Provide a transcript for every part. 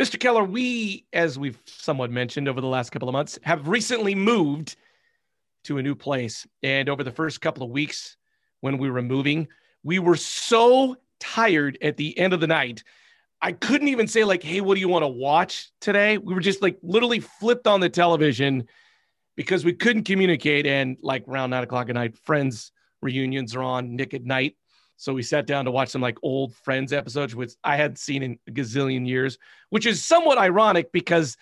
Mr. Keller, we, as we've somewhat mentioned over the last couple of months, have recently moved to a new place. And over the first couple of weeks when we were moving, we were so tired at the end of the night. I couldn't even say, like, hey, what do you want to watch today? We were just like literally flipped on the television because we couldn't communicate. And like around nine o'clock at night, friends reunions are on Nick at Nite. So we sat down to watch some like old Friends episodes, which I hadn't seen in a gazillion years, which is somewhat ironic because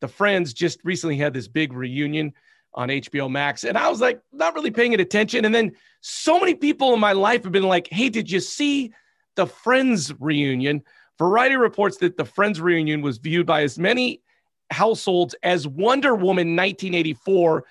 the Friends just recently had this big reunion on HBO Max. And I was like, not really paying it attention. And then so many people in my life have been like, hey, did you see the Friends reunion? Variety reports that the Friends reunion was viewed by as many households as Wonder Woman 1984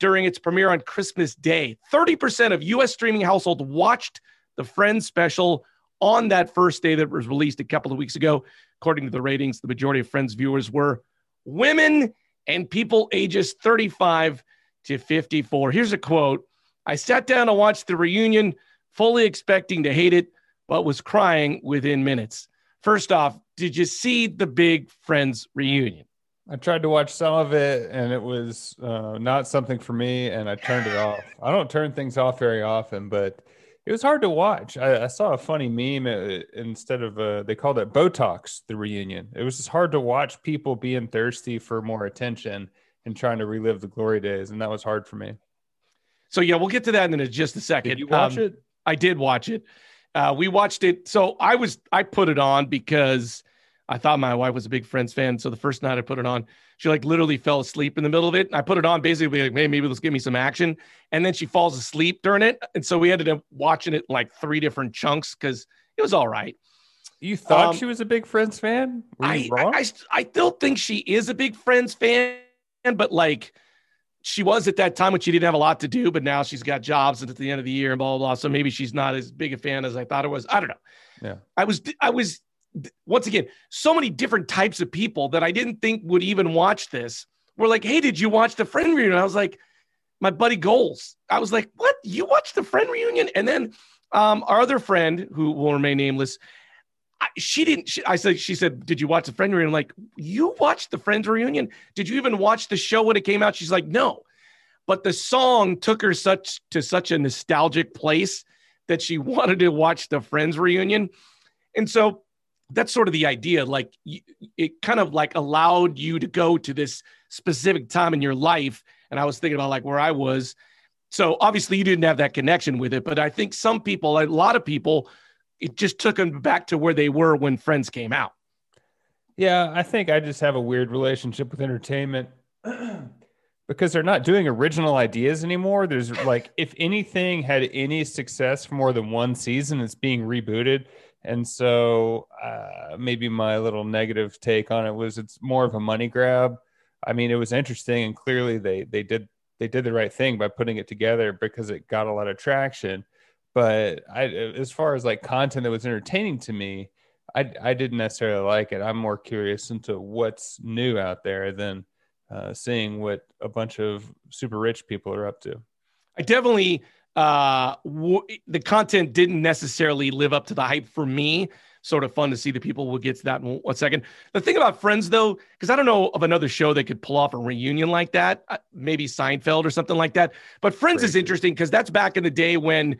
during its premiere on Christmas Day. 30% of US streaming households watched the Friends special on that first day that was released a couple of weeks ago. According to the ratings, the majority of Friends viewers were women and people ages 35 to 54. Here's a quote I sat down to watch the reunion, fully expecting to hate it, but was crying within minutes. First off, did you see the big Friends reunion? I tried to watch some of it and it was uh, not something for me and I turned it off. I don't turn things off very often, but it was hard to watch. I, I saw a funny meme uh, instead of uh, they called it Botox, the reunion. It was just hard to watch people being thirsty for more attention and trying to relive the glory days. And that was hard for me. So, yeah, we'll get to that in just a second. Did you watch um, it? I did watch it. Uh, we watched it. So I was, I put it on because I thought my wife was a big Friends fan. So the first night I put it on, she like literally fell asleep in the middle of it. And I put it on basically like, hey, maybe let's give me some action. And then she falls asleep during it. And so we ended up watching it like three different chunks because it was all right. You thought um, she was a big Friends fan? I, I, I, I still think she is a big Friends fan, but like she was at that time when she didn't have a lot to do, but now she's got jobs and at the end of the year and blah, blah, blah. So maybe she's not as big a fan as I thought it was. I don't know. Yeah. I was, I was once again, so many different types of people that I didn't think would even watch this were like, Hey, did you watch the friend reunion? I was like, my buddy Goals. I was like, what? You watched the friend reunion? And then um, our other friend who will remain nameless, I, she didn't, she, I said, she said, did you watch the friend reunion? I'm like, you watched the friends reunion? Did you even watch the show when it came out? She's like, no, but the song took her such to such a nostalgic place that she wanted to watch the friends reunion. And so that's sort of the idea. Like it kind of like allowed you to go to this specific time in your life. And I was thinking about like where I was. So obviously you didn't have that connection with it, but I think some people, a lot of people, it just took them back to where they were when Friends came out. Yeah, I think I just have a weird relationship with entertainment because they're not doing original ideas anymore. There's like, if anything had any success for more than one season, it's being rebooted. And so uh, maybe my little negative take on it was it's more of a money grab. I mean, it was interesting, and clearly they they did they did the right thing by putting it together because it got a lot of traction. But I, as far as like content that was entertaining to me, I I didn't necessarily like it. I'm more curious into what's new out there than uh, seeing what a bunch of super rich people are up to. I definitely uh, w- the content didn't necessarily live up to the hype for me. Sort of fun to see the people. We'll get to that in one second. The thing about Friends, though, because I don't know of another show that could pull off a reunion like that. Uh, maybe Seinfeld or something like that. But Friends Crazy. is interesting because that's back in the day when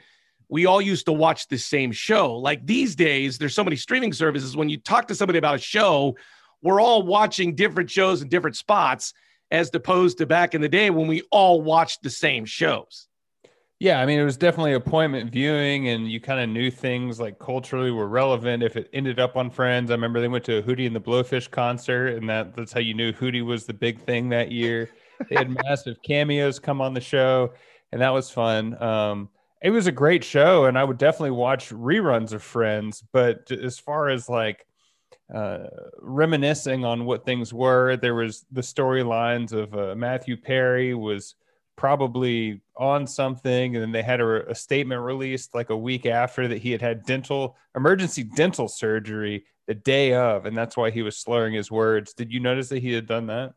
we all used to watch the same show. Like these days, there's so many streaming services. When you talk to somebody about a show, we're all watching different shows in different spots, as opposed to back in the day when we all watched the same shows. Yeah, I mean, it was definitely appointment viewing, and you kind of knew things like culturally were relevant. If it ended up on Friends, I remember they went to a Hootie and the Blowfish concert, and that that's how you knew Hootie was the big thing that year. They had massive cameos come on the show, and that was fun. Um, it was a great show, and I would definitely watch reruns of Friends. But as far as like uh, reminiscing on what things were. There was the storylines of uh, Matthew Perry was probably on something, and then they had a, a, statement released like a week after that he had had dental emergency dental surgery the day of, and that's why he was slurring his words. Did you notice that he had done that?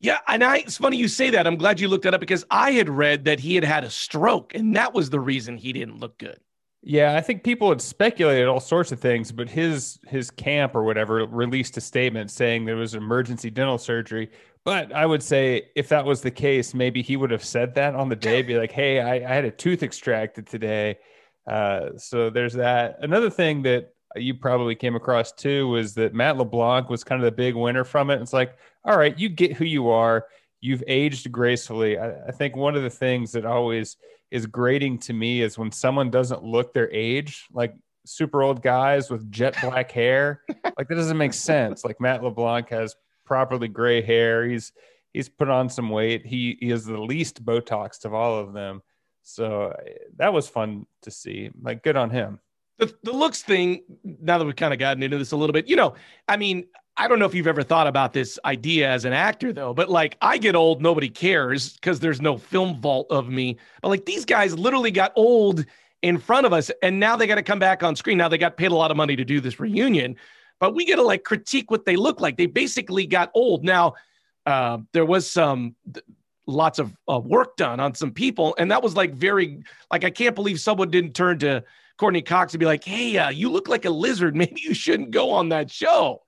Yeah, and I it's funny you say that. I'm glad you looked that up because I had read that he had had a stroke, and that was the reason he didn't look good. Yeah, I think people had speculated all sorts of things, but his his camp or whatever released a statement saying there was emergency dental surgery. But I would say if that was the case, maybe he would have said that on the day, be like, "Hey, I, I had a tooth extracted today." Uh, so there's that. Another thing that you probably came across too was that Matt LeBlanc was kind of the big winner from it. It's like, all right, you get who you are. You've aged gracefully. I, I think one of the things that always is grating to me is when someone doesn't look their age, like super old guys with jet black hair. like that doesn't make sense. Like Matt LeBlanc has properly gray hair. He's he's put on some weight. He, he is the least Botoxed of all of them. So eh, that was fun to see. Like good on him. The, the looks thing, now that we've kind of gotten into this a little bit, you know, I mean, I don't know if you've ever thought about this idea as an actor though, but like I get old, nobody cares because there's no film vault of me. But like these guys literally got old in front of us and now they got to come back on screen. Now they got paid a lot of money to do this reunion, but we get to like critique what they look like. They basically got old. Now, uh, there was some lots of uh, work done on some people, and that was like very like I can't believe someone didn't turn to Courteney Cox and be like, "Hey, uh, you look like a lizard. Maybe you shouldn't go on that show."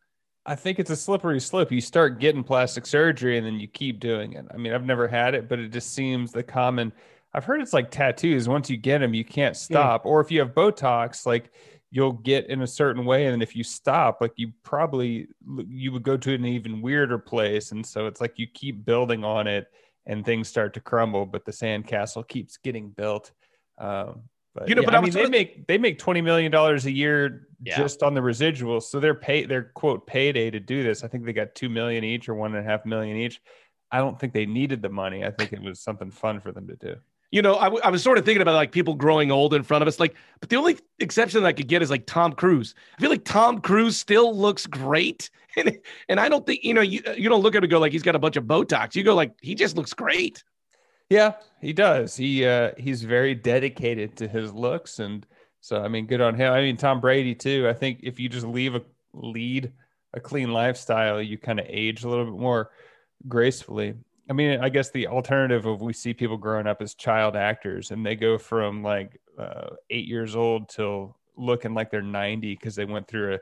I think it's a slippery slope. You start getting plastic surgery and then you keep doing it. I mean, I've never had it, but it just seems the common. I've heard it's like tattoos. Once you get them, you can't stop. Yeah. Or if you have Botox, like you'll get in a certain way, and if you stop, like you probably you would go to an even weirder place. And so it's like you keep building on it, and things start to crumble, but the sandcastle keeps getting built. Um, but you know, yeah, but I mean, they make they make twenty million dollars a year yeah. just on the residuals, so they're pay their quote payday to do this. I think they got two million each or one and a half million each. I don't think they needed the money. I think it was something fun for them to do. You know, I, w- I was sort of thinking about like people growing old in front of us. Like, but the only exception that I could get is like Tom Cruise. I feel like Tom Cruise still looks great, and and I don't think you know you you don't look at him and go like he's got a bunch of Botox. You go like he just looks great. Yeah, he does. He uh, he's very dedicated to his looks, and so I mean, good on him. I mean, Tom Brady too. I think if you just leave a lead a clean lifestyle, you kind of age a little bit more gracefully. I mean, I guess the alternative of we see people growing up as child actors, and they go from like uh, eight years old till looking like they're ninety because they went through a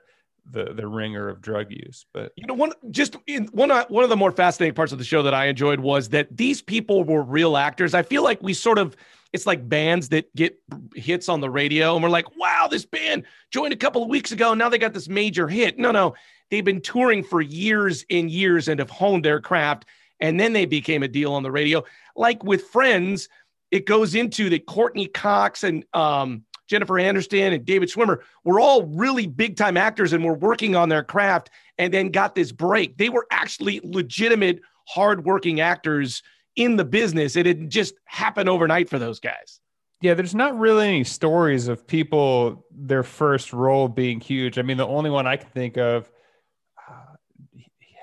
the the ringer of drug use. But you know, one just in, one uh, one of the more fascinating parts of the show that I enjoyed was that these people were real actors. I feel like we sort of it's like bands that get hits on the radio and we're like, wow, this band joined a couple of weeks ago. And now they got this major hit. No, no, they've been touring for years and years and have honed their craft. And then they became a deal on the radio. Like with Friends, it goes into that Courteney Cox and um, Jennifer Aniston and David Schwimmer were all really big time actors and were working on their craft and then got this break. They were actually legitimate, hardworking actors in the business. It didn't just happen overnight for those guys. Yeah, there's not really any stories of people their first role being huge. I mean, the only one I can think of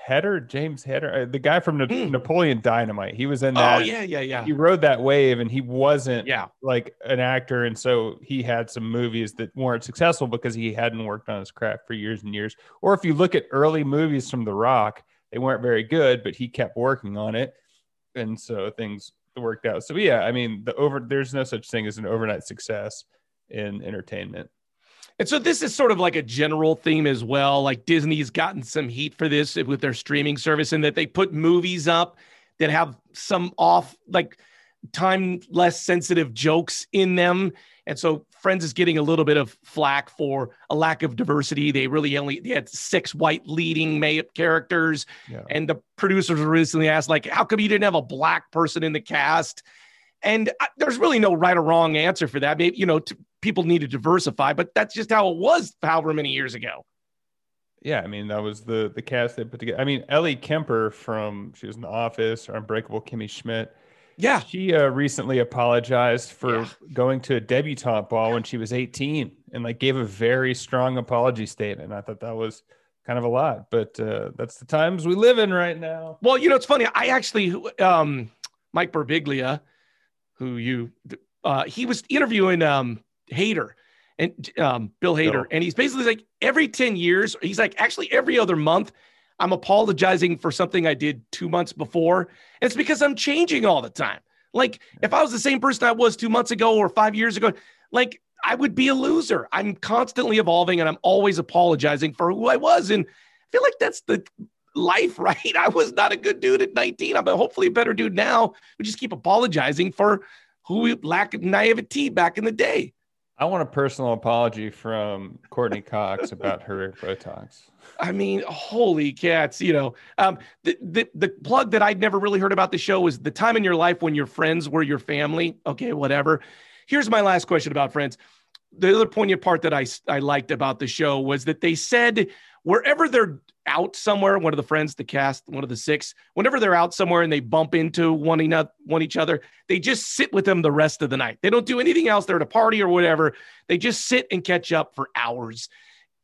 Heder, James Heder, uh, the guy from Na- mm. Napoleon Dynamite. He was in oh, that. Oh yeah, yeah, yeah. He rode that wave, and he wasn't yeah. like an actor, and so he had some movies that weren't successful because he hadn't worked on his craft for years and years. Or if you look at early movies from The Rock, they weren't very good, but he kept working on it, and so things worked out. So yeah, I mean, the over there's no such thing as an overnight success in entertainment. And so this is sort of like a general theme as well. Like Disney's gotten some heat for this with their streaming service and that they put movies up that have some off like time less sensitive jokes in them. And so Friends is getting a little bit of flack for a lack of diversity. They really only they had six white leading characters. Yeah. And the producers were recently asked, like, how come you didn't have a black person in the cast? And uh, there's really no right or wrong answer for that. Maybe, you know, to, people need to diversify, but that's just how it was however many years ago. Yeah, I mean that was the the cast they put together. I mean Ellie Kemper from she was in The Office or Unbreakable Kimmy Schmidt. Yeah, she uh, recently apologized for yeah. going to a debutante ball when she was 18 and like gave a very strong apology statement. I thought that was kind of a lot, but uh, that's the times we live in right now. Well, you know, it's funny. I actually, um, Mike Birbiglia, who you, uh, he was interviewing um, Hader and um, Bill Hader, Bill. and he's basically like every 10 years, he's like actually every other month, I'm apologizing for something I did two months before. And it's because I'm changing all the time. Like if I was the same person I was two months ago or five years ago, like I would be a loser. I'm constantly evolving and I'm always apologizing for who I was. And I feel like that's the life, right? I was not a good dude at 19. I'm hopefully a better dude now. We just keep apologizing for who we lack naivety back in the day. I want a personal apology from Courteney Cox about her Botox. I mean, holy cats! You know, um, the, the the plug that I'd never really heard about the show was the time in your life when your friends were your family. Okay, whatever. Here's my last question about Friends. The other poignant part that I, I liked about the show was that they said wherever they're out somewhere, one of the friends, the cast, one of the six, whenever they're out somewhere and they bump into one, enough, one each other, they just sit with them the rest of the night. They don't do anything else. They're at a party or whatever. They just sit and catch up for hours.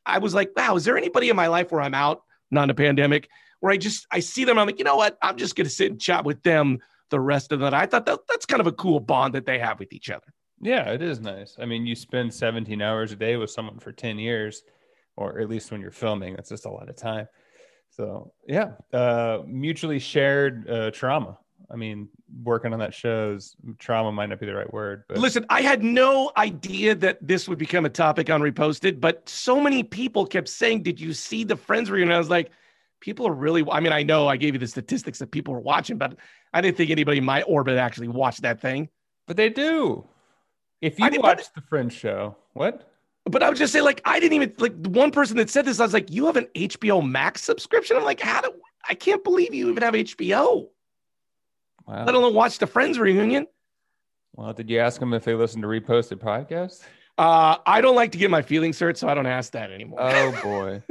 I was like, wow, is there anybody in my life where I'm out, not in a pandemic, where I just I see them, I'm like, you know what? I'm just gonna sit and chat with them the rest of the night. I thought that that's kind of a cool bond that they have with each other. Yeah, it is nice. I mean, you spend 17 hours a day with someone for 10 years, or at least when you're filming, that's just a lot of time. So, yeah, uh, mutually shared uh, trauma. I mean, working on that shows trauma might not be the right word. But listen, I had no idea that this would become a topic on reposted, but so many people kept saying, "Did you see the Friends reunion?" I was like, people are really. I mean, I know I gave you the statistics that people were watching, but I didn't think anybody in my orbit actually watched that thing. But they do. If you watch the Friends show, what? But I would just say, like, I didn't even like the one person that said this. I was like, "You have an HBO Max subscription?" I'm like, "How do I can't believe you even have HBO? Wow. Let alone watch the Friends reunion." Well, did you ask them if they listen to reposted podcasts? Uh, I don't like to get my feelings hurt, so I don't ask that anymore. Oh boy.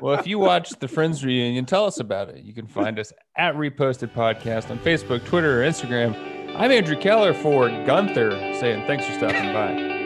well, if you watch the Friends reunion, tell us about it. You can find us at Reposted Podcast on Facebook, Twitter, or Instagram. I'm Andrew Keller for Gunther saying thanks for stopping by.